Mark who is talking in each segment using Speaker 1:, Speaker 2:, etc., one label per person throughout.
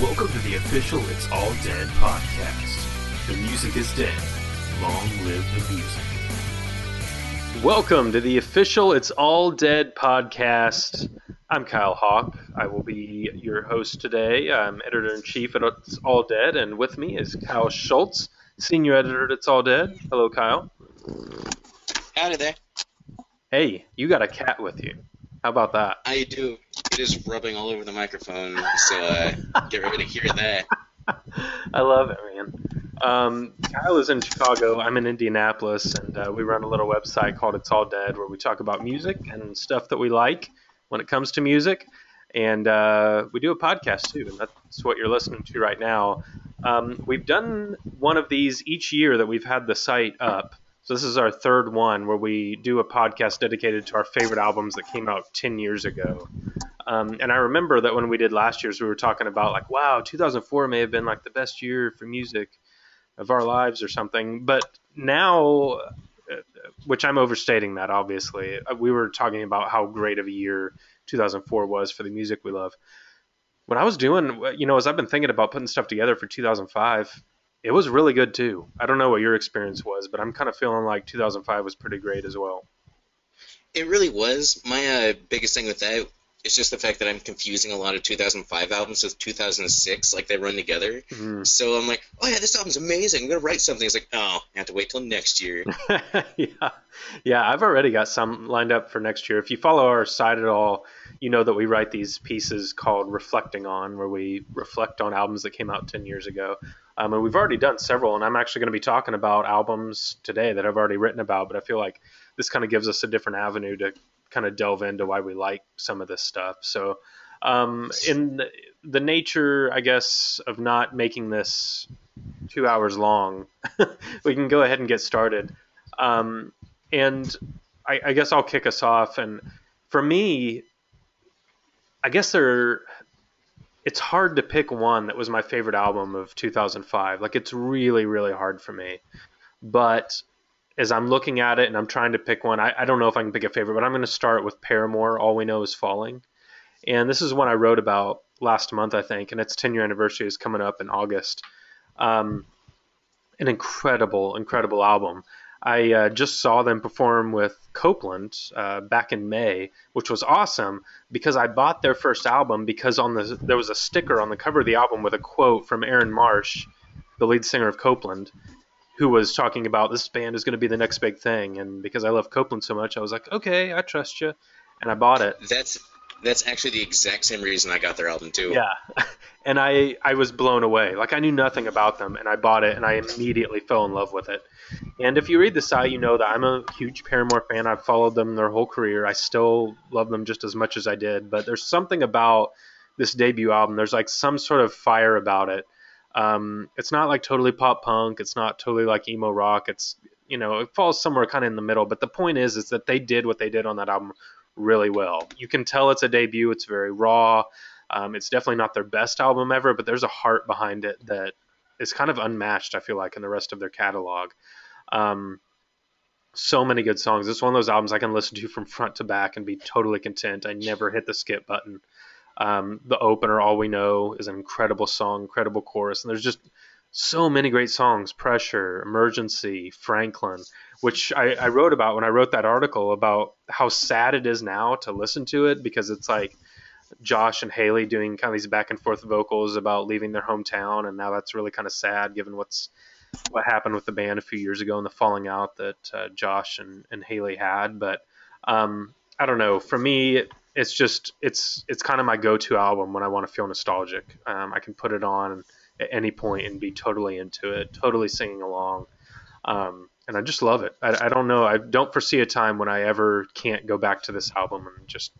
Speaker 1: Welcome to the official It's All Dead podcast. The music is dead. Long live the music.
Speaker 2: Welcome to the official It's All Dead podcast. I'm Kyle Hawk. I will be your host today. I'm editor in chief at It's All Dead, and with me is Kyle Schultz, senior editor at It's All Dead. Hello, Kyle.
Speaker 3: Howdy there.
Speaker 2: Hey, you got a cat with you. How about that?
Speaker 3: I do. It is rubbing all over the microphone, so uh, get ready to hear that.
Speaker 2: I love it, man. Um, Kyle is in Chicago. I'm in Indianapolis, and uh, we run a little website called It's All Dead where we talk about music and stuff that we like when it comes to music. And uh, we do a podcast too, and that's what you're listening to right now. Um, we've done one of these each year that we've had the site up. So this is our third one where we do a podcast dedicated to our favorite albums that came out 10 years ago. Um, and I remember that when we did last year's, we were talking about like, wow, 2004 may have been like the best year for music of our lives or something. But now, uh, which I'm overstating that obviously, uh, we were talking about how great of a year 2004 was for the music we love. What I was doing, you know, as I've been thinking about putting stuff together for 2005, it was really good too. I don't know what your experience was, but I'm kind of feeling like 2005 was pretty great as well.
Speaker 3: It really was. My uh, biggest thing with that is just the fact that I'm confusing a lot of 2005 albums with 2006, like they run together.
Speaker 2: Mhm.
Speaker 3: So I'm like, oh yeah, this album's amazing. I'm gonna write something. It's like, oh, I have to wait till next year.
Speaker 2: yeah, yeah. I've already got some lined up for next year. If you follow our site at all, you know that we write these pieces called "Reflecting On," where we reflect on albums that came out ten years ago. Um, and we've already done several, and I'm actually going to be talking about albums today that I've already written about. But I feel like this kind of gives us a different avenue to kind of delve into why we like some of this stuff. So, um, in the, nature, I guess, of not making this two hours long, we can go ahead and get started. Um, and I, I guess I'll kick us off. And for me, I guess there, it's hard to pick one that was my favorite album of 2005. Like it's really, really hard for me. But as I'm looking at it and I'm trying to pick one, I, I don't know if I can pick a favorite, but I'm going to start with Paramore. All we know is falling, and this is one I wrote about last month, I think, and its 10 year anniversary is coming up in August. Um, an incredible, incredible album. I uh, just saw them perform with Copeland uh, back in May, which was awesome because I bought their first album because on the there was a sticker on the cover of the album with a quote from Aaron Marsh, the lead singer of Copeland, who was talking about this band is going to be the next big thing. And because I love Copeland so much, I was like, okay, I trust you, and I bought it.
Speaker 3: That's that's actually the exact same reason I got their album too.
Speaker 2: Yeah, and I I was blown away. Like I knew nothing about them, and I bought it, and I immediately fell in love with it. And if you read the site, you know that I'm a huge Paramore fan. I've followed them their whole career. I still love them just as much as I did. But there's something about this debut album. There's like some sort of fire about it. Um, it's not like totally pop punk. It's not totally like emo rock. It's you know it falls somewhere kind of in the middle. But the point is, is that they did what they did on that album really well. You can tell it's a debut. It's very raw. Um, it's definitely not their best album ever, but there's a heart behind it that is kind of unmatched. I feel like in the rest of their catalog. Um, so many good songs. It's one of those albums I can listen to from front to back and be totally content. I never hit the skip button. Um, the opener, All We Know, is an incredible song, incredible chorus, and there's just so many great songs. Pressure, Emergency, Franklin, which I, I wrote about when I wrote that article about how sad it is now to listen to it because it's like Josh and Hayley doing kind of these back and forth vocals about leaving their hometown, and now that's really kind of sad given what's what happened with the band a few years ago and the falling out that uh, Josh and, and Hayley had. But um, I don't know. For me, it's just it's it's kind of my go-to album when I want to feel nostalgic. Um, I can put it on at any point and be totally into it, totally singing along. Um, and I just love it. I, I don't know. I don't foresee a time when I ever can't go back to this album and just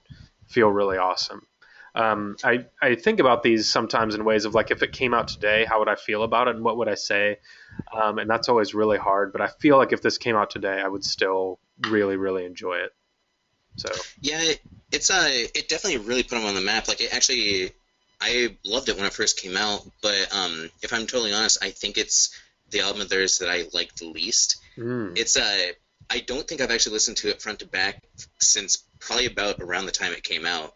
Speaker 2: feel really awesome. Um, I, I think about these sometimes in ways of like if it came out today, how would I feel about it and what would I say? Um, and that's always really hard. But I feel like if this came out today, I would still really, really enjoy it. So
Speaker 3: Yeah, it, it's uh, it definitely really put them on the map. Like it actually, I loved it when it first came out. But um, if I'm totally honest, I think it's the album of theirs that I like the least.
Speaker 2: Mm,
Speaker 3: It's uh, I don't think I've actually listened to it front to back since probably about around the time it came out.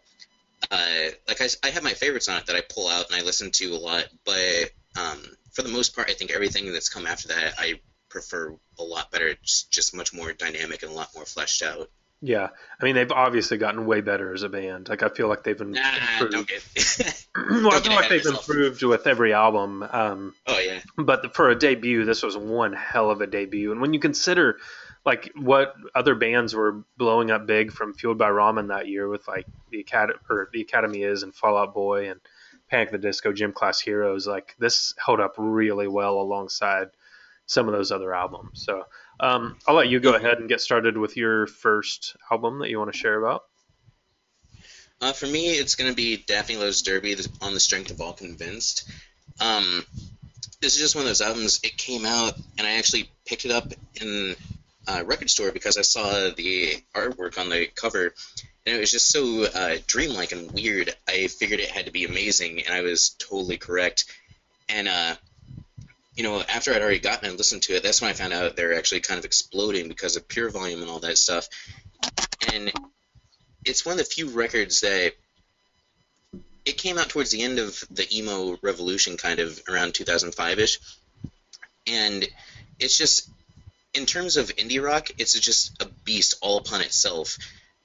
Speaker 3: uh, like I, I have my favorites on it that I pull out and I listen to a lot, but um, for the most part, I think everything that's come after that I prefer a lot better. It's just much more dynamic and a lot more fleshed out.
Speaker 2: Yeah, I mean they've obviously gotten way better as a band. Like I feel like they've
Speaker 3: Nah,
Speaker 2: improved.
Speaker 3: don't get.
Speaker 2: well, I feel like they've
Speaker 3: yourself.
Speaker 2: improved with every album. Um,
Speaker 3: oh yeah.
Speaker 2: but for a debut, this was one hell of a debut. And when you consider like what other bands were blowing up big from Fueled by Ramen that year with like the Academy or the Academy is and Fall Out Boy and Panic the Disco, Gym Class Heroes, like this held up really well alongside some of those other albums. So um, I'll let you go ahead and get started with your first album that you want to share about.
Speaker 3: Uh, for me, it's going to be Daphne Loves Derby on the strength of All Convinced. Um, this is just one of those albums. It came out, and I actually picked it up in a record store because I saw the artwork on the cover, and it was just so uh, dreamlike and weird. I figured it had to be amazing, and I was totally correct. And uh, you know, after I'd already gotten and listened to it, that's when I found out they're actually kind of exploding because of PureVolume and all that stuff. And it's one of the few records that it came out towards the end of the emo revolution, kind of around 2005ish, and it's just in terms of indie rock, it's just a beast all upon itself.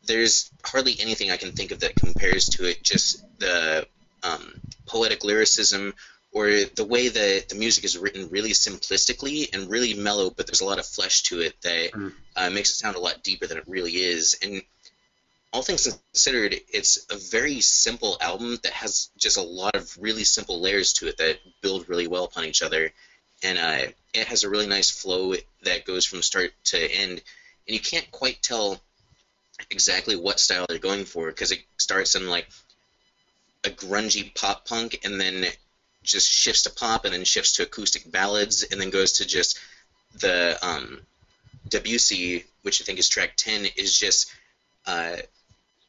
Speaker 3: There's hardly anything I can think of that compares to it. Just the um, poetic lyricism, or the way that the music is written really simplistically and really mellow, but there's a lot of flesh to it that
Speaker 2: Mm.
Speaker 3: uh, makes it sound a lot deeper than it really is. And all things considered, it's a very simple album that has just a lot of really simple layers to it that build really well upon each other. And uh, it has a really nice flow that goes from start to end. And you can't quite tell exactly what style they're going for because it starts in like a grungy pop punk and then just shifts to pop and then shifts to acoustic ballads and then goes to just the um, Debussy, which I think is track 10, is just uh,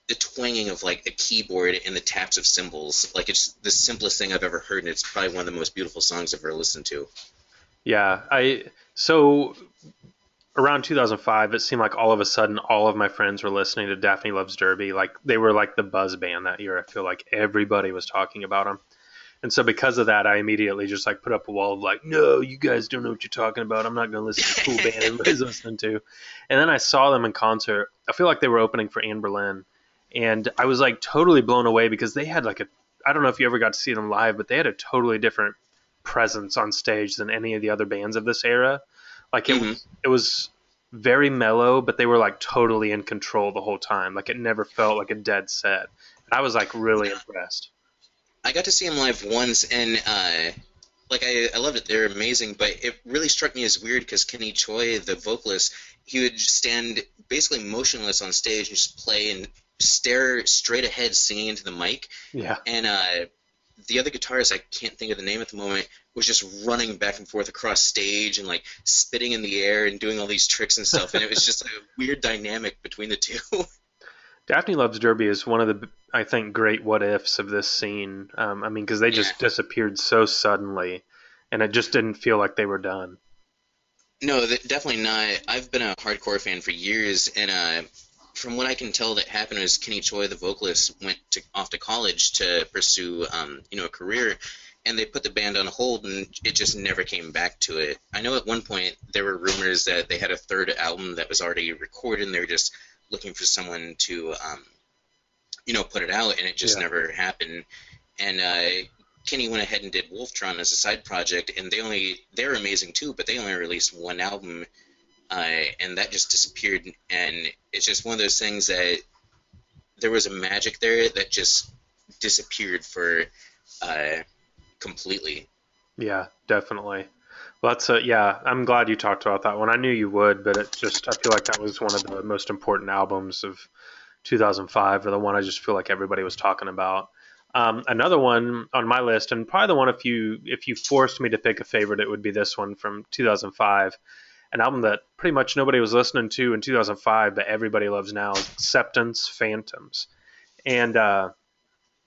Speaker 3: the twanging of like a keyboard and the taps of cymbals. Like it's the simplest thing I've ever heard, and it's probably one of the most beautiful songs I've ever listened to.
Speaker 2: Yeah, I so around 2005, it seemed like all of a sudden all of my friends were listening to Daphne Loves Derby. Like they were like the buzz band that year. I feel like everybody was talking about them. And so because of that, I immediately just like put up a wall of like, no, you guys don't know what you're talking about. I'm not going to listen to cool band everybody's listening to. And then I saw them in concert. I feel like they were opening for Anberlin, and I was like totally blown away because they had like a I don't know if you ever got to see them live, but they had a totally different presence on stage than any of the other bands of this era. Like it
Speaker 3: Mhm.
Speaker 2: was it was very mellow, but they were like totally in control the whole time. Like it never felt like a dead set. And I was like really impressed.
Speaker 3: I got to see them live once, and uh, like I, I loved it. They're amazing, but it really struck me as weird because Kenny Choi, the vocalist, he would just stand basically motionless on stage and just play and stare straight ahead, singing into the mic.
Speaker 2: Yeah.
Speaker 3: And uh, the other guitarist, I can't think of the name at the moment, was just running back and forth across stage and like spitting in the air and doing all these tricks and stuff. And it was just a weird dynamic between the two.
Speaker 2: Daphne Loves Derby is one of the, I think, great what ifs of this scene. Um, I mean, because they just
Speaker 3: Yeah.
Speaker 2: disappeared so suddenly, and it just didn't feel like they were done.
Speaker 3: No, definitely not. I've been a hardcore fan for years, and uh, from what I can tell, that happened was Kenny Choi, the vocalist, went to, off to college to pursue, um, you know, a career, and they put the band on hold, and it just never came back to it. I know at one point there were rumors that they had a third album that was already recorded, and they were just looking for someone to, um, you know, put it out, and it just
Speaker 2: Yeah.
Speaker 3: never happened. And uh, Kenny went ahead and did Wolftron as a side project, and they only they're amazing too, but they only released one album, uh, and that just disappeared. And it's just one of those things that there was a magic there that just disappeared for uh, completely.
Speaker 2: Yeah, definitely. Well, that's a, yeah. I'm glad you talked about that one. I knew you would, but it just I feel like that was one of the most important albums of 2005, or the one I just feel like everybody was talking about. Um, another one on my list, and probably the one if you if you forced me to pick a favorite, it would be this one from 2005, an album that pretty much nobody was listening to in 2005, but everybody loves now. Acceptance Phantoms, and uh,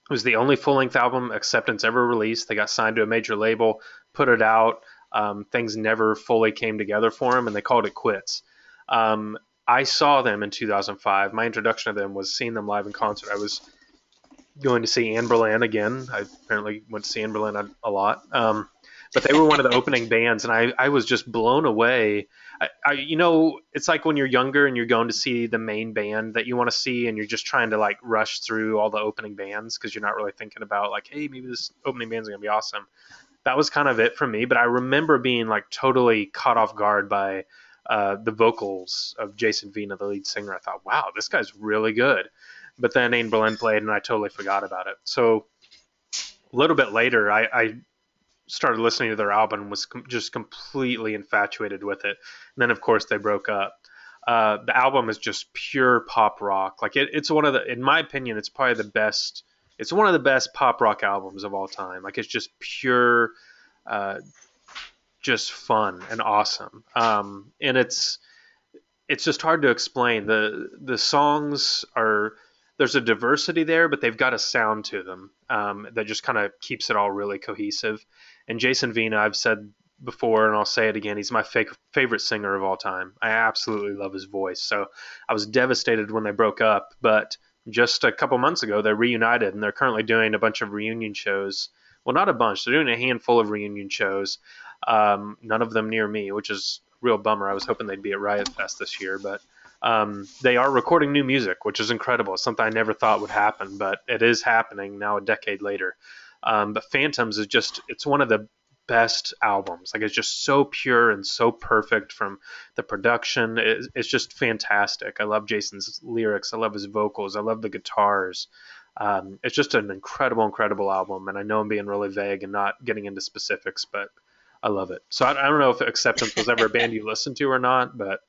Speaker 2: it was the only full length album Acceptance ever released. They got signed to a major label, put it out. Um, things never fully came together for them, and they called it quits. Um, I saw them in 2005. My introduction to them was seeing them live in concert. I was going to see Anberlin again. I apparently went to see Anberlin a, a lot. Um, but they were one of the opening bands, and I, I was just blown away. I, I, you know, it's like when you're younger and you're going to see the main band that you want to see, and you're just trying to like rush through all the opening bands because you're not really thinking about like, hey, maybe this opening band's gonna be awesome. That was kind of it for me. But I remember being like totally caught off guard by uh, the vocals of Jason Vena, the lead singer. I thought, wow, this guy's really good. But then Anberlin played, and I totally forgot about it. So a little bit later, I, I started listening to their album and was com- just completely infatuated with it. And then, of course, they broke up. Uh, the album is just pure pop rock. Like it, it's one of the, in my opinion, it's probably the best. It's one of the best pop rock albums of all time. Like it's just pure, uh, just fun and awesome. Um, and it's it's just hard to explain. the The songs are there's a diversity there, but they've got a sound to them um, that just kind of keeps it all really cohesive. And Jason Vena, I've said before, and I'll say it again, he's my favorite singer of all time. I absolutely love his voice. So I was devastated when they broke up, but just a couple months ago they reunited, and they're currently doing a bunch of reunion shows. Well, not a bunch. They're doing a handful of reunion shows. Um, none of them near me, which is a real bummer. I was hoping they'd be at Riot Fest this year, but um, they are recording new music, which is incredible. It's something I never thought would happen, but it is happening now a decade later. Um, but Phantoms is just, it's one of the best albums. Like it's just so pure and so perfect from the production. It, it's just fantastic. I love Jason's lyrics. I love his vocals. I love the guitars. Um, it's just an incredible, incredible album. And I know I'm being really vague and not getting into specifics, but I love it. So I, I don't know if Acceptance was ever a band you listened to or not, but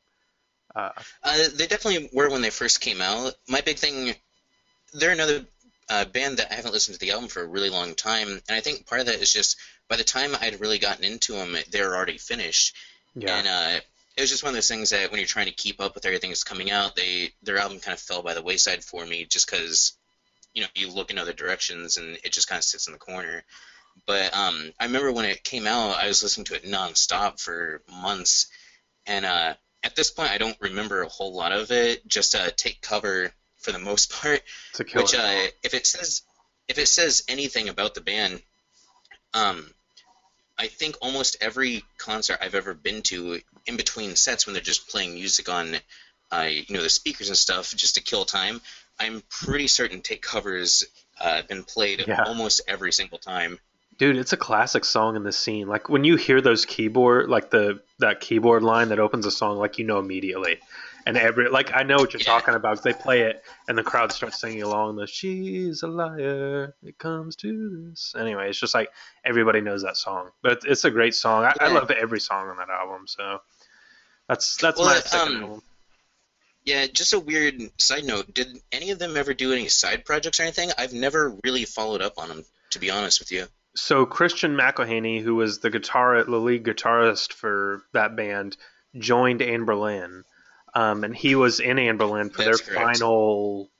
Speaker 3: uh, uh, they definitely were when they first came out. My big thing, they're another uh, band that I haven't listened to the album for a really long time, and I think part of that is just by the time I'd really gotten into them, they were already finished. Yeah. And uh, it was just one of those things that when you're trying to keep up with everything that's coming out, they their album kind of fell by the wayside for me, just because you know you look in other directions and it just kind of sits in the corner. But um, I remember when it came out, I was listening to it nonstop for months, and uh, at this point, I don't remember a whole lot of it. Just uh, take cover for the most part. Which, uh, if it says if it says anything about the band, um, I think almost every concert I've ever been to, in between sets when they're just playing music on, uh, you know, the speakers and stuff, just to kill time, I'm pretty certain "Take Covers" uh, been played yeah. almost every single time.
Speaker 2: Dude, it's a classic song in the scene. Like when you hear those keyboard, like the that keyboard line that opens a song, like you know immediately. And every like I know what you're yeah. talking about. They play it, and the crowd starts singing along. The "She's a liar." It comes to this. Anyway, it's just like everybody knows that song. But it's a great song. I, yeah. I love every song on that album. So that's that's well, my second um, album.
Speaker 3: Yeah, just a weird side note. Did any of them ever do any side projects or anything? I've never really followed up on them, to be honest with you
Speaker 2: so Christian McAlhaney, who was the guitar the lead guitarist for that band, joined Anberlin, um, and he was in Anberlin for That's their correct. final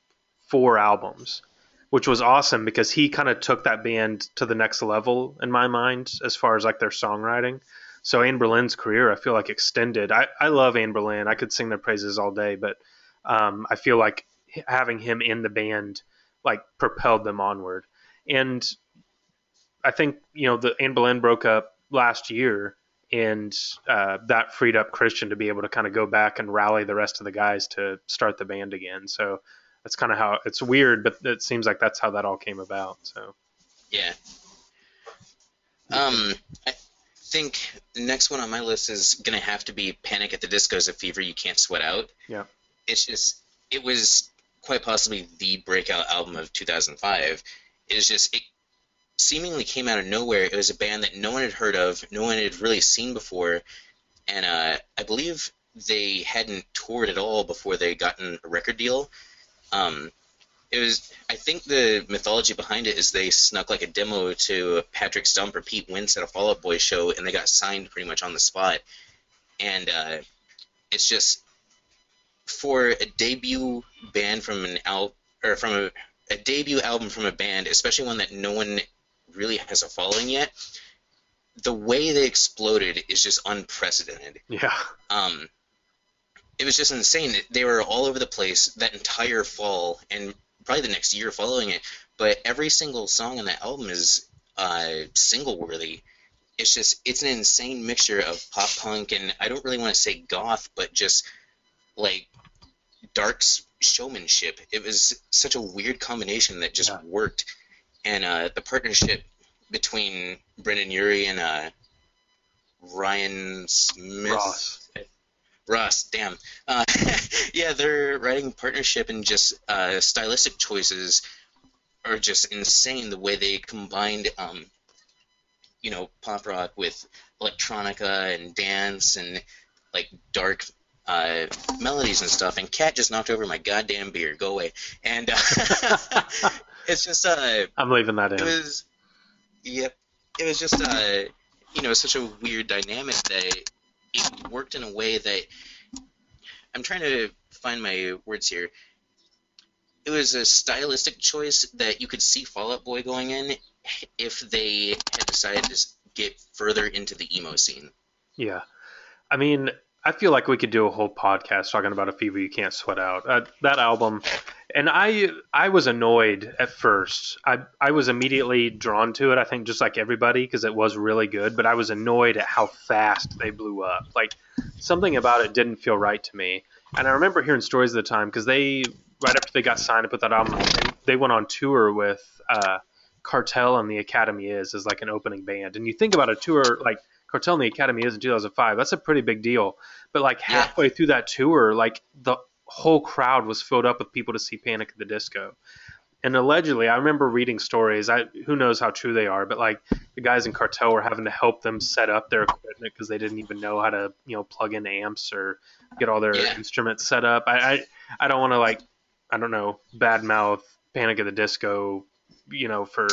Speaker 2: four albums, which was awesome because he kind of took that band to the next level in my mind as far as like their songwriting. So Anberlin's career, I feel like extended. I, I love Anberlin. I could sing their praises all day, but um, I feel like having him in the band like propelled them onward. And I think you know the Anne broke up last year, and uh, that freed up Christian to be able to kind of go back and rally the rest of the guys to start the band again. So that's kind of how it's weird, but it seems like that's how that all came about. So
Speaker 3: yeah. Um, I think the next one on my list is gonna have to be Panic at the Disco's a fever you can't sweat out.
Speaker 2: Yeah.
Speaker 3: It's just it was quite possibly the breakout album of 2005. It's just it seemingly came out of nowhere. It was a band that no one had heard of, no one had really seen before, and uh, I believe they hadn't toured at all before they gotten a record deal. Um, it was, I think the mythology behind it is they snuck like a demo to Patrick Stump or Pete Wentz at a Fall Out Boy show, and they got signed pretty much on the spot. And uh, it's just for a debut band from an al or from a, a debut album from a band, especially one that no one really has a following yet. The way they exploded is just unprecedented.
Speaker 2: Yeah.
Speaker 3: Um, it was just insane. They were all over the place that entire fall and probably the next year following it. but every single song on that album is uh, single worthy. It's just it's an insane mixture of pop punk and I don't really want to say goth, but just like dark showmanship. It was such a weird combination that just
Speaker 2: Yeah.
Speaker 3: worked, and uh, the partnership between Brendon Urie and uh, Ryan Smith.
Speaker 2: Ross.
Speaker 3: Ross, damn. Uh, yeah, their writing partnership and just uh, stylistic choices are just insane. The way they combined, um, you know, pop rock with electronica and dance and like dark uh, melodies and stuff. And Cat just knocked over my goddamn beer. Go away. And uh, it's just uh,
Speaker 2: I'm leaving that in.
Speaker 3: it was, yep. It was just, uh, you know, such a weird dynamic that it worked in a way that I'm trying to find my words here. It was a stylistic choice that you could see Fall Out Boy going in if they had decided to get further into the emo scene.
Speaker 2: Yeah. I mean, I feel like we could do a whole podcast talking about a fever you can't sweat out. Uh, that album, and I I was annoyed at first. I I was immediately drawn to it. I think just like everybody because it was really good. But I was annoyed at how fast they blew up. Like something about it didn't feel right to me. And I remember hearing stories at the time because they right after they got signed to put that album, they went on tour with uh, Cartel and the Academy is as like an opening band. And you think about a tour like Cartel in the Academy is in 2005. That's a pretty big deal. But like
Speaker 3: Yeah.
Speaker 2: halfway through that tour, like the whole crowd was filled up with people to see Panic at the Disco. And allegedly, I remember reading stories. I who knows how true they are, but like the guys in Cartel were having to help them set up their equipment because they didn't even know how to you know plug in amps or get all their
Speaker 3: Yeah.
Speaker 2: instruments set up. I I, I don't want to like I don't know badmouth Panic at the Disco, you know, for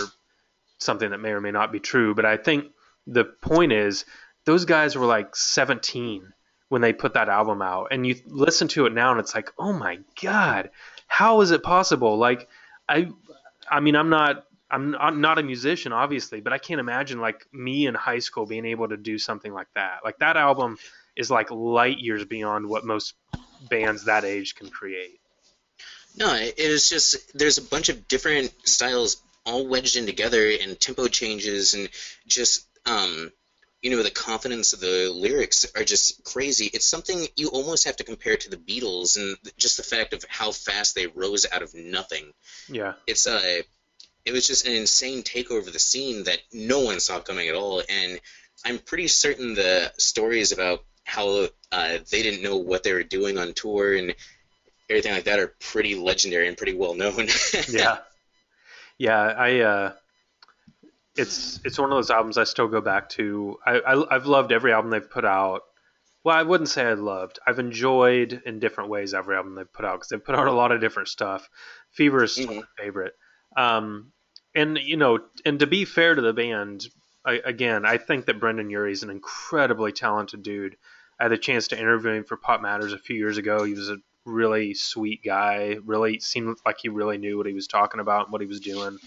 Speaker 2: something that may or may not be true. But I think the point is those guys were like 17 when they put that album out, and you listen to it now, and it's like, oh my god, how is it possible? Like, I, I mean, I'm not. I'm not, not a musician, obviously, but I can't imagine like me in high school being able to do something like that. Like that album is like light years beyond what most bands that age can create.
Speaker 3: No, it it just there's a bunch of different styles all wedged in together and tempo changes and just um you know the confidence of the lyrics are just crazy. It's something you almost have to compare to the Beatles and just the fact of how fast they rose out of nothing.
Speaker 2: Yeah,
Speaker 3: It's uh it was just an insane takeover of the scene that no one saw coming at all and I'm pretty certain the stories about how uh, they didn't know what they were doing on tour and everything like that are pretty legendary and pretty well known.
Speaker 2: yeah, yeah. I uh, it's it's one of those albums I still go back to. I, I I've loved every album they've put out. Well, I wouldn't say I loved. I've enjoyed in different ways every album they've put out because they've put out a lot of different stuff. Fever is still
Speaker 3: Mhm.
Speaker 2: my favorite. Um, and you know, and to be fair to the band, I, again, I think that Brendon Urie is an incredibly talented dude. I had the chance to interview him for PopMatters a few years ago. He was a really sweet guy. Really seemed like he really knew what he was talking about and what he was doing.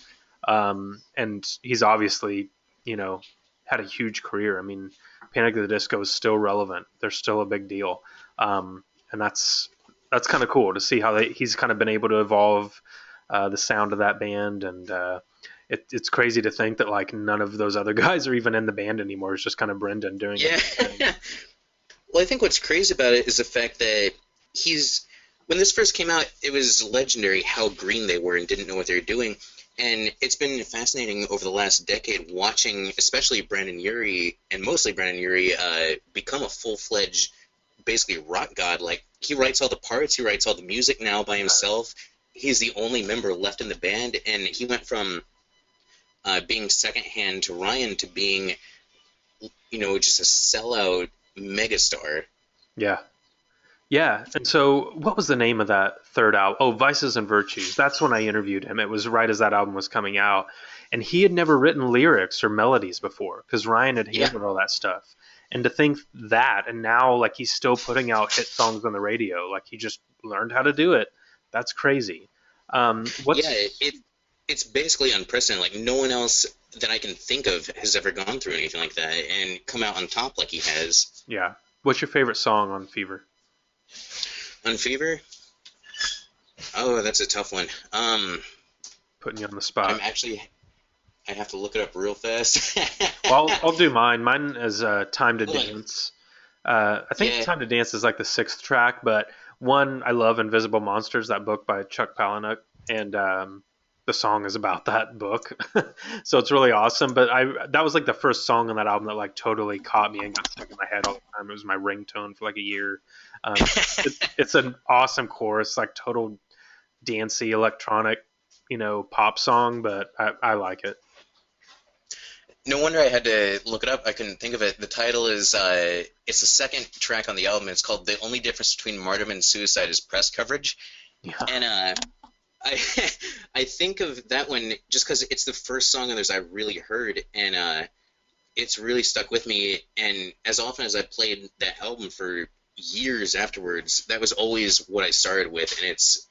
Speaker 2: Um, and he's obviously, you know, had a huge career. I mean, Panic at the Disco is still relevant. They're still a big deal. Um, and that's that's kind of cool to see how they, he's kind of been able to evolve uh, the sound of that band and. Uh, it, it's crazy to think that like none of those other guys are even in the band anymore. It's just kind of Brendon doing
Speaker 3: yeah.
Speaker 2: it.
Speaker 3: well, I think what's crazy about it is the fact that he's when this first came out, it was legendary how green they were and didn't know what they were doing. And it's been fascinating over the last decade watching, especially Brendon Urie and mostly Brendon Urie, uh, become a full-fledged, basically rock god. Like he writes all the parts, he writes all the music now by himself. He's the only member left in the band, and he went from uh, being secondhand to Ryan to being, you know, just a sellout megastar.
Speaker 2: Yeah. Yeah. And so, what was the name of that third album? Oh, Vices and Virtues. That's when I interviewed him. It was right as that album was coming out. And he had never written lyrics or melodies before because Ryan had
Speaker 3: Yeah.
Speaker 2: handled all that stuff. And to think that, and now like he's still putting out hit songs on the radio, like he just learned how to do it. That's crazy. Um, what's
Speaker 3: yeah, it it's basically unprecedented. Like no one else that I can think of has ever gone through anything like that and come out on top like he has.
Speaker 2: yeah? What's your favorite song on Fever?
Speaker 3: On Fever, oh, that's a tough one. Um,
Speaker 2: putting you on the spot.
Speaker 3: I'm actually. I have to look it up real fast.
Speaker 2: well, I'll, I'll do mine. Mine is uh, "Time to
Speaker 3: ahead.
Speaker 2: Dance." Uh, I think
Speaker 3: Yeah.
Speaker 2: "Time to Dance" is like the sixth track, but one I love "Invisible Monsters," that book by Chuck Palahniuk, and um, the song is about that book, so it's really awesome. But I that was like the first song on that album that like totally caught me and got stuck in my head all the time. It was my ringtone for like a year. Um, it's, it's an awesome chorus, like total dancey electronic, you know, pop song, but I, I like it.
Speaker 3: No wonder I had to look it up. I couldn't think of it. The title is uh, it's the second track on the album. It's called "The Only Difference Between Martyrdom and Suicide Is Press Coverage."
Speaker 2: Yeah.
Speaker 3: And uh, I I think of that one just because it's the first song of theirs I really heard, and uh, it's really stuck with me. And as often as I played that album for years afterwards, that was always what I started with, and it's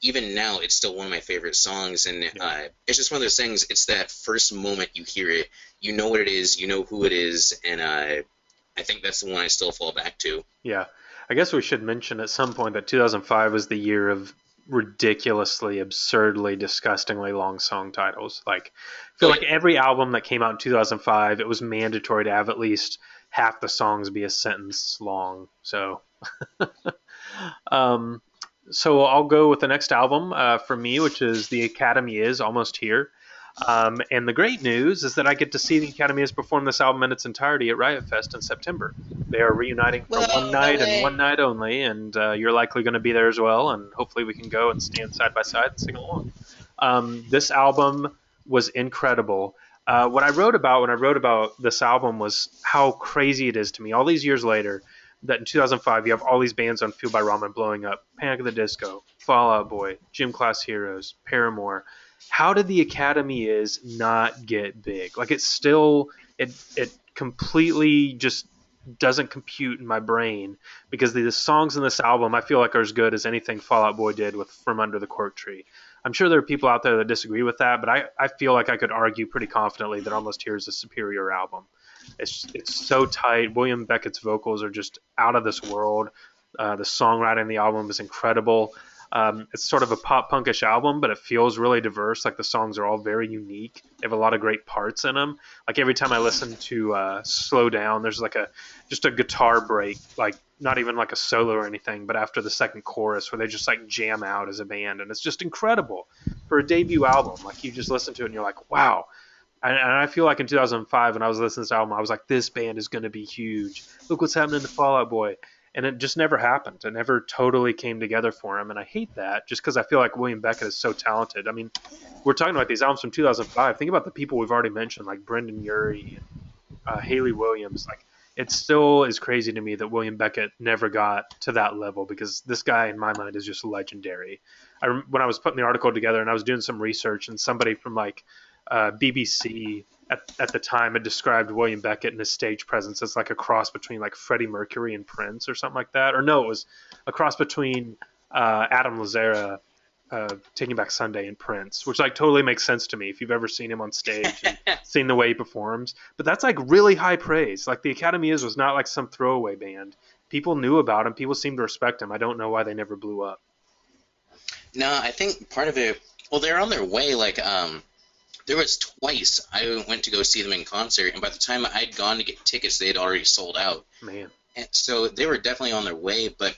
Speaker 3: even now it's still one of my favorite songs. And uh, it's just one of those things. It's that first moment you hear it, you know what it is, you know who it is, and uh, I think that's the one I still fall back to.
Speaker 2: Yeah. I guess we should mention at some point that 2005 was the year of ridiculously, absurdly, disgustingly long song titles. Like, I feel
Speaker 3: Oh,
Speaker 2: like every album that came out in 2005, it was mandatory to have at least half the songs be a sentence long. So, um, so I'll go with the next album uh, for me, which is The Academy Is Almost Here. Um, and the great news is that I get to see the Academy Is perform this album in its entirety at Riot Fest in September. They are reuniting for
Speaker 3: Whoa,
Speaker 2: one night and one night only, and uh, you're likely going to be there as well. And hopefully, we can go and stand side by side and sing along. Um, this album was incredible. Uh, what I wrote about when I wrote about this album was how crazy it is to me. All these years later, that in 2005 you have all these bands on Fueled by Ramen blowing up: Panic at the Disco, Fall Out Boy, Gym Class Heroes, Paramore. How did the Academy is not get big? Like it's still it it completely just doesn't compute in my brain because the, the songs in this album I feel like are as good as anything Fall Out Boy did with From Under the Cork Tree. I'm sure there are people out there that disagree with that, but I, I feel like I could argue pretty confidently that Almost Here is a superior album. It's it's so tight. William Beckett's vocals are just out of this world. Uh, the songwriting in the album is incredible. Um, it's sort of a pop punkish album, but it feels really diverse. Like the songs are all very unique. They have a lot of great parts in them. Like every time I listen to uh, "Slow Down," there's like a just a guitar break, like not even like a solo or anything, but after the second chorus where they just like jam out as a band, and it's just incredible for a debut album. Like you just listen to it and you're like, wow. And, and I feel like in 2005 when I was listening to this album, I was like, this band is going to be huge. Look what's happening to Fall Out Boy and it just never happened. It never totally came together for him, and I hate that just because I feel like William Beckett is so talented. I mean, we're talking about these albums from 2005. Think about the people we've already mentioned, like Brendon Urie and uh, Hayley Williams. Like, it still is crazy to me that William Beckett never got to that level because this guy, in my mind, is just legendary. I when I was putting the article together and I was doing some research, and somebody from like uh, BBC at, at the time had described William Beckett and his stage presence as like a cross between like Freddie Mercury and Prince or something like that. Or no, it was a cross between uh, Adam Lazzara, uh, Taking Back Sunday, and Prince, which like totally makes sense to me if you've ever seen him on stage and seen the way he performs. But that's like really high praise. Like the Academy is was not like some throwaway band. People knew about him. People seemed to respect him. I don't know why they never blew up.
Speaker 3: No, I think part of it. Well, they're on their way. Like, um, there was twice I went to go see them in concert, and by the time I'd gone to get tickets, they had already sold out.
Speaker 2: Man,
Speaker 3: And so they were definitely on their way. But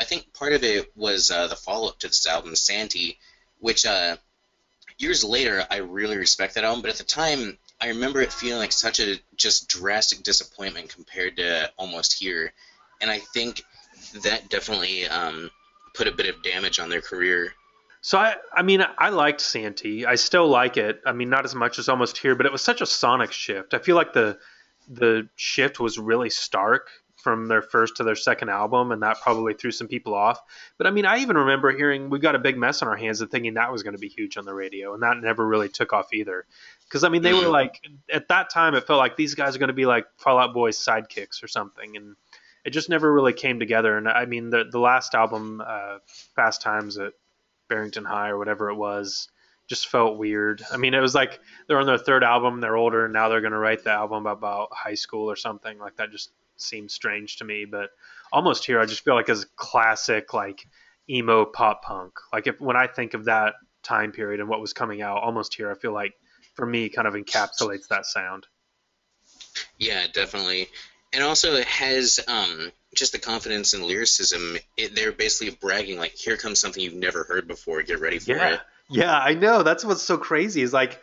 Speaker 3: I think part of it was uh, the follow-up to this album, Santi, which uh, years later I really respect that album. But at the time, I remember it feeling like such a just drastic disappointment compared to Almost Here, and I think that definitely um, put a bit of damage on their career.
Speaker 2: So I, I mean, I liked Santi. I still like it. I mean, not as much as almost here, but it was such a sonic shift. I feel like the the shift was really stark from their first to their second album, and that probably threw some people off. But I mean, I even remember hearing "We've Got a Big Mess on Our Hands" and thinking that was going to be huge on the radio, and that never really took off either. Because I mean, they were like at that time, it felt like these guys are going to be like Fall Out Boy's sidekicks or something, and it just never really came together. And I mean, the the last album, uh, Fast Times at Barrington High or whatever it was, just felt weird. I mean, it was like they're on their third album, they're older, and now they're going to write the album about high school or something. Like that just seems strange to me. But almost here, I just feel like as classic like emo pop punk. Like if when I think of that time period and what was coming out almost here. I feel like for me kind of encapsulates that sound.
Speaker 3: Yeah, definitely. And also it has um, just the confidence and lyricism. It, they're basically bragging like, "Here comes something you've never heard before. Get ready for
Speaker 2: Yeah,
Speaker 3: it."
Speaker 2: yeah, I know. That's what's so crazy is like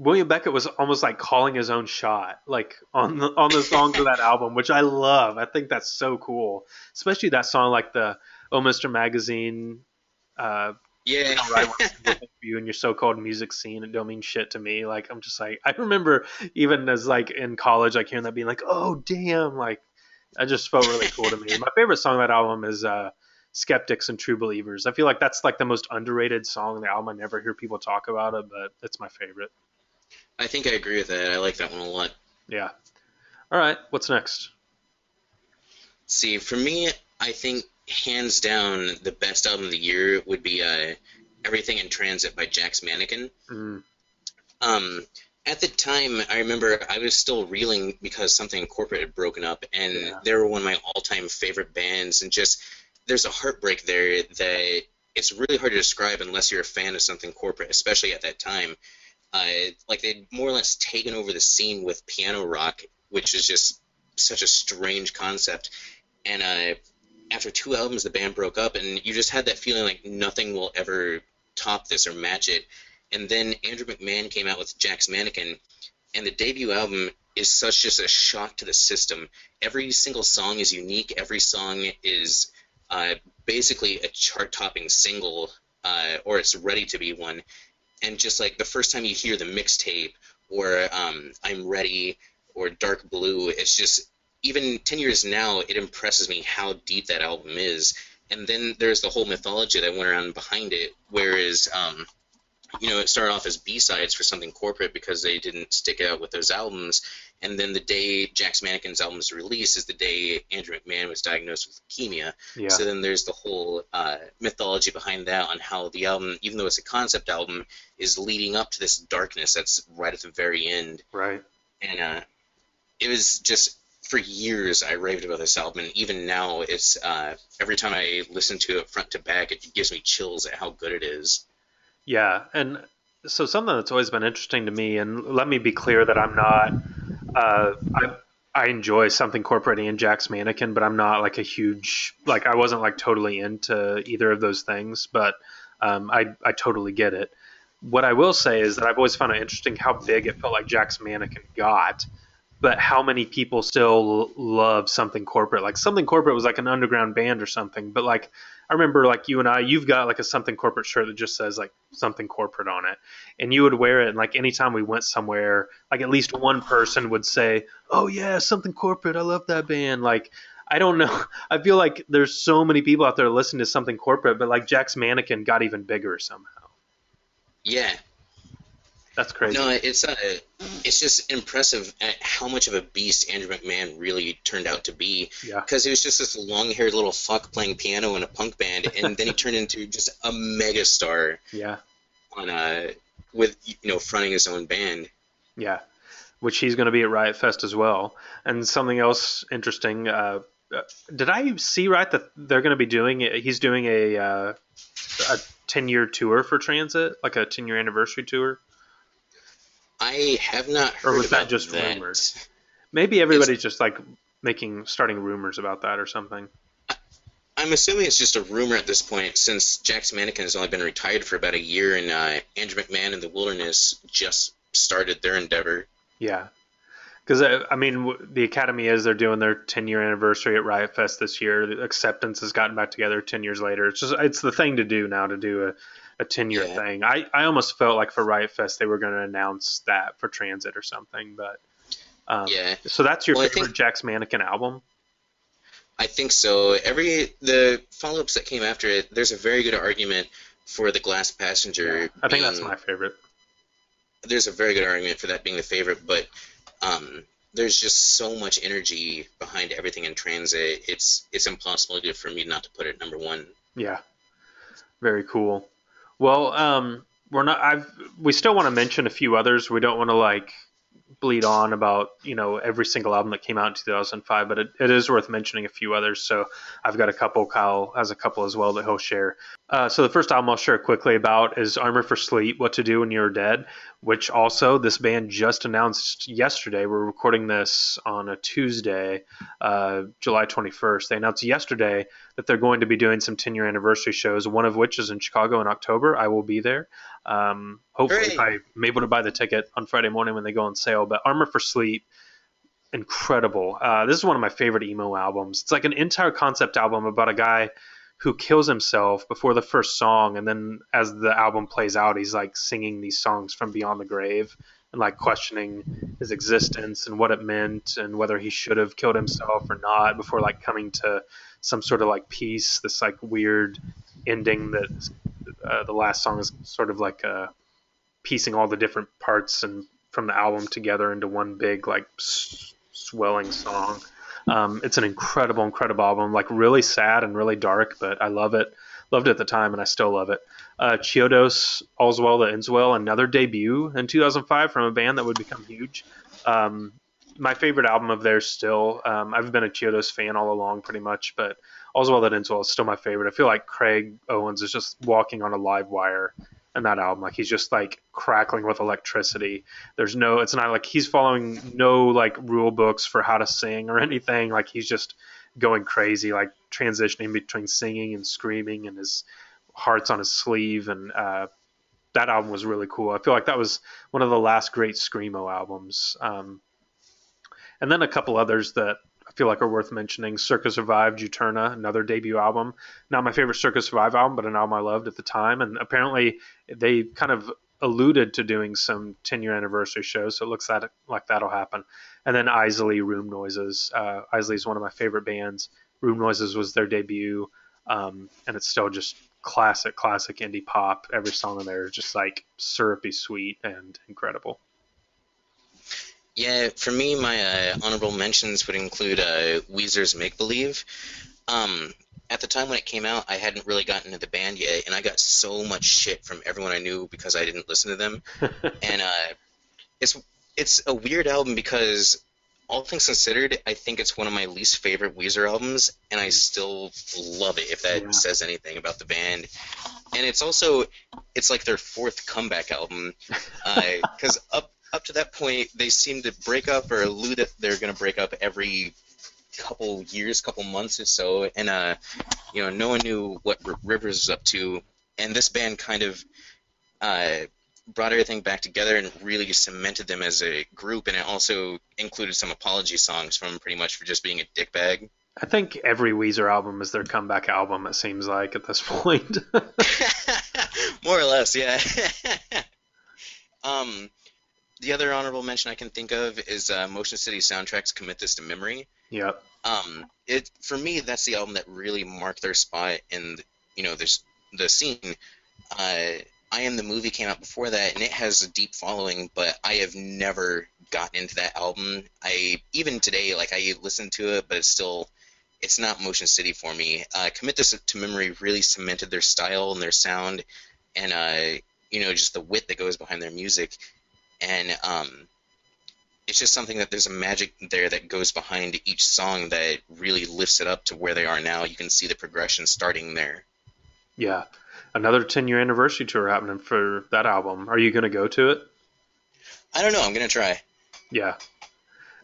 Speaker 2: William Beckett was almost like calling his own shot, like on the on the songs of that album, which I love. I think that's so cool, especially that song like the "Oh Mr. Magazine." Uh,
Speaker 3: Yeah.
Speaker 2: right you in your so-called music scene it don't mean shit to me like i'm just like i remember even as like in college like hearing that being like oh damn like that just felt really cool to me my favorite song on that album is uh skeptics and true believers i feel like that's like the most underrated song on the album i never hear people talk about it but it's my favorite
Speaker 3: I think I agree with that. I like that one a lot.
Speaker 2: yeah all right what's next
Speaker 3: See, for me, I think hands down the best album of the year would be uh, "Everything in Transit" by Jack's Mannequin.
Speaker 2: mm,
Speaker 3: Um, at the time, I remember I was still reeling because something corporate had broken up, and
Speaker 2: Yeah.
Speaker 3: they were one of my all-time favorite bands. And just there's a heartbreak there that it's really hard to describe unless you're a fan of something corporate, especially at that time. Uh, like they'd more or less taken over the scene with piano rock, which is just such a strange concept. And uh, after two albums, the band broke up, and you just had that feeling like nothing will ever top this or match it. And then Andrew McMahon came out with Jack's Mannequin, and the debut album is such just a shock to the system. Every single song is unique. Every song is uh, basically a chart-topping single, uh, or it's ready to be one. And just like the first time you hear the mixtape, or um, I'm Ready, or Dark Blue, it's just even 10 years now, it impresses me how deep that album is. And then there's the whole mythology that went around behind it, whereas, um, you know, it started off as B-sides for something corporate because they didn't stick out with those albums. And then the day Jack's Mannequin's album was released is the day Andrew McMahon was diagnosed with leukemia.
Speaker 2: yeah
Speaker 3: So then there's the whole uh, mythology behind that on how the album, even though it's a concept album, is leading up to this darkness that's right at the very end
Speaker 2: right
Speaker 3: and uh, it was just for years I raved about this album, and even now it's uh, every time I listen to it front to back, it gives me chills at how good it is.
Speaker 2: Yeah, and so something that's always been interesting to me, and let me be clear that I'm not. Uh, I I enjoy something corporate and Jack's Mannequin, but I'm not like a huge like I wasn't like totally into either of those things, but um, I I totally get it. What I will say is that I've always found it interesting how big it felt like Jack's Mannequin got, but how many people still love something corporate. Like something corporate was like an underground band or something, but like I remember like you and I, you've got like a something corporate shirt that just says like something corporate on it, and you would wear it. And like anytime we went somewhere, like at least one person would say, "Oh yeah, something corporate. I love that band." Like I don't know. I feel like there's so many people out there listening to something corporate, but like Jack's Mannequin got even bigger somehow.
Speaker 3: Yeah,
Speaker 2: That's crazy.
Speaker 3: no, it's uh, it's just impressive at how much of a beast Andrew McMahon really turned out to be.
Speaker 2: Yeah.
Speaker 3: Because he was just this long-haired little fuck playing piano in a punk band, and then he turned into just a megastar
Speaker 2: Yeah.
Speaker 3: on uh, with you know fronting his own band.
Speaker 2: Yeah, which he's going to be at Riot Fest as well. And something else interesting. Uh, uh, did I see right that they're going to be doing? He's doing a uh, a ten year tour for Transit, like a ten year anniversary tour.
Speaker 3: I have not heard
Speaker 2: Or was that just
Speaker 3: that.
Speaker 2: rumored? Maybe everybody's just like making starting rumors about that or something.
Speaker 3: I'm assuming it's just a rumor at this point, since Jack's Mannequin has only been retired for about a year, and uh, Andrew McMahon and the Wilderness just started their endeavor.
Speaker 2: Yeah. Because uh, I mean, the Academy is they're doing their 10 year anniversary at Riot Fest this year. The Acceptance has gotten back together 10 years later. It's just it's the thing to do now to do a, a 10 year
Speaker 3: Yeah.
Speaker 2: thing. I, I almost felt like for Riot Fest they were going to announce that for Transit or something. But um,
Speaker 3: Yeah,
Speaker 2: so that's your
Speaker 3: Well,
Speaker 2: favorite
Speaker 3: think-
Speaker 2: Jack's Mannequin album.
Speaker 3: I think so. Every the follow-ups that came after it, there's a very good argument for the Glass Passenger.
Speaker 2: I think that's my favorite.
Speaker 3: There's a very good argument for that being the favorite, but um, there's just so much energy behind everything in Transit. It's it's impossible for me not to put it number one.
Speaker 2: Yeah, very cool. Well, um, we're not. I've we still want to mention a few others. We don't want to like bleed on about you know every single album that came out in 2005, but it, it is worth mentioning a few others. So I've got a couple. Kyle has a couple as well that he'll share. Uh, so the first album I'll share quickly about is Armor for Sleep: What to Do When You're Dead, which also this band just announced yesterday. We're recording this on a Tuesday, uh, July 21st. They announced yesterday that they're going to be doing some 10 year anniversary shows, one of which is in Chicago in October. I will be there. Um, hopefully, if I'm able to buy the ticket on Friday morning when they go on sale. But Armor for Sleep, incredible. Uh, this is one of my favorite emo albums. It's like an entire concept album about a guy who kills himself before the first song, and then as the album plays out, he's like singing these songs from beyond the grave and like questioning his existence and what it meant and whether he should have killed himself or not before like coming to some sort of like peace. This like weird ending that uh, the last song is sort of like uh, piecing all the different parts and from the album together into one big like s- swelling song. Um, it's an incredible, incredible album. Like really sad and really dark, but I love it. Loved it at the time, and I still love it. Uh, Chiodos, All's Well That Ends Well, another debut in 2005 from a band that would become huge. Um, my favorite album of theirs still. Um, I've been a Chiodos fan all along, pretty much, but All's Well That Ends Well is still my favorite. I feel like Craig Owens is just walking on a live wire in that album. Like he's just like crackling with electricity. There's no, it's not like he's following no like rule books for how to sing or anything. Like he's just going crazy, like transitioning between singing and screaming, and his heart's on his sleeve. And uh, that album was really cool. I feel like that was one of the last great screamo albums. Um, and then a couple others that I feel like are worth mentioning. Circa Survive, Juturna, another debut album. Not my favorite Circa Survive album, but an album I loved at the time. And apparently they kind of alluded to doing some 10 year anniversary shows, so it looks that, like that'll happen. And then Eisley, Room Noises. Uh, Eisley is one of my favorite bands. Room Noises was their debut, um, and it's still just classic, classic indie pop. Every song in there is just like syrupy sweet and incredible.
Speaker 3: Yeah, for me, my uh, honorable mentions would include uh, Weezer's Make Believe. Um, at the time when it came out, I hadn't really gotten into the band yet, and I got so much shit from everyone I knew because I didn't listen to them. and uh, it's it's a weird album because, all things considered, I think it's one of my least favorite Weezer albums, and I still love it. If that
Speaker 2: Yeah.
Speaker 3: says anything about the band, and it's also it's like their fourth comeback album, because up up to that point they seemed to break up or allude that they're going to break up every couple years, couple months or so, and uh, you know, no one knew what R- Rivers was up to, and this band kind of uh, brought everything back together and really cemented them as a group, and it also included some apology songs from pretty much for just being a dickbag.
Speaker 2: I think every Weezer album is their comeback album, it seems like at this point.
Speaker 3: More or less, yeah. um, the other honorable mention I can think of is uh, Motion City Soundtrack's "Commit This to Memory."
Speaker 2: yep.
Speaker 3: um, it for me that's the album that really marked their spot in the, you know this the scene. Uh, I Am the Movie came out before that, and it has a deep following, but I have never gotten into that album. I even today, like I listen to it, but it's still it's not Motion City for me. Uh, Commit This to Memory really cemented their style and their sound, and uh, you know just the wit that goes behind their music, and um, it's just something that there's a magic there that goes behind each song that really lifts it up to where they are now. You can see the progression starting there.
Speaker 2: Yeah. Another 10 year anniversary tour happening for that album. Are you going to go to it?
Speaker 3: I don't know. I'm gonna try.
Speaker 2: Yeah.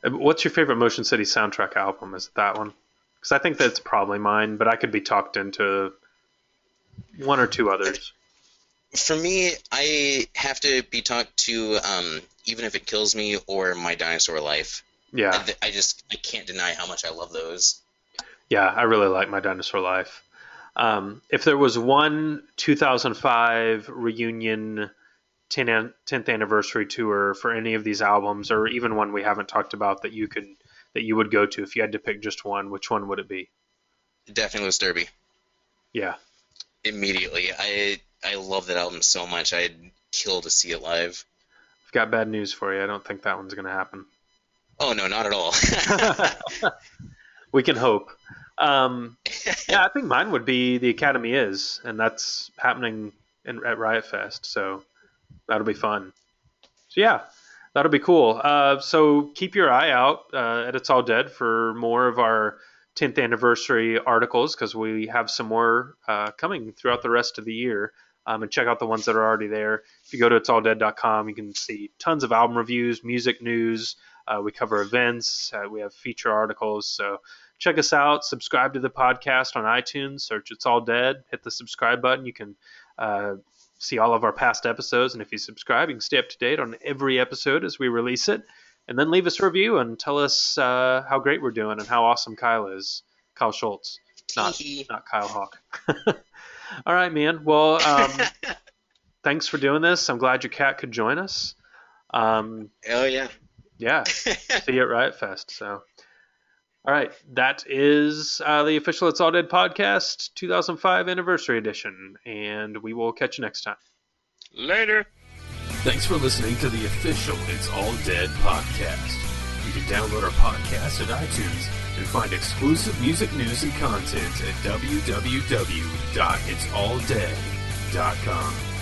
Speaker 2: Uh, What's your favorite Motion City soundtrack album? Is it that one? Because I think that's probably mine, but I could be talked into one or two others.
Speaker 3: For me, I have to be talked to, um, even if it kills me, or My Dinosaur Life.
Speaker 2: Yeah.
Speaker 3: I, I just I can't deny how much I love those.
Speaker 2: Yeah, I really like My Dinosaur Life. Um, if there was one 2005 reunion 10 an- 10th anniversary tour for any of these albums, or even one we haven't talked about that you could that you would go to if you had to pick just one, which one would it be?
Speaker 3: Daphne Loves Derby.
Speaker 2: Yeah,
Speaker 3: Immediately, I I love that album so much. I'd kill to see it live.
Speaker 2: I've got bad news for you. I don't think that one's going to happen.
Speaker 3: Oh no, not at all.
Speaker 2: we can hope. Um, yeah, I think mine would be the Academy is, and that's happening in, at Riot Fest, so that'll be fun. So yeah, That'll be cool. Uh, so keep your eye out uh, at It's All Dead for more of our 10th anniversary articles because we have some more uh, coming throughout the rest of the year. Um, and check out the ones that are already there. If you go to it'salldead.com, you can see tons of album reviews, music news. Uh, we cover events. Uh, we have feature articles. So check us out. Subscribe to the podcast on iTunes. Search It's All Dead. Hit the subscribe button. You can uh, see all of our past episodes. And if you subscribe, you can stay up to date on every episode as we release it. And then leave us a review and tell us uh, how great we're doing and how awesome Kyle is. Kyle Schultz, not, not Kyle Hawk. All right, man. Well, um, thanks for doing this. I'm glad your cat could join us. Um,
Speaker 3: oh yeah.
Speaker 2: Yeah. see you at Riot Fest. So, all right, that is uh, the official It's All Dead podcast 2005 anniversary edition, and we will catch you next time.
Speaker 3: Later.
Speaker 1: Thanks for listening to the official It's All Dead podcast. You can download our podcast at iTunes and find exclusive music news and content at www.itsalldead.com.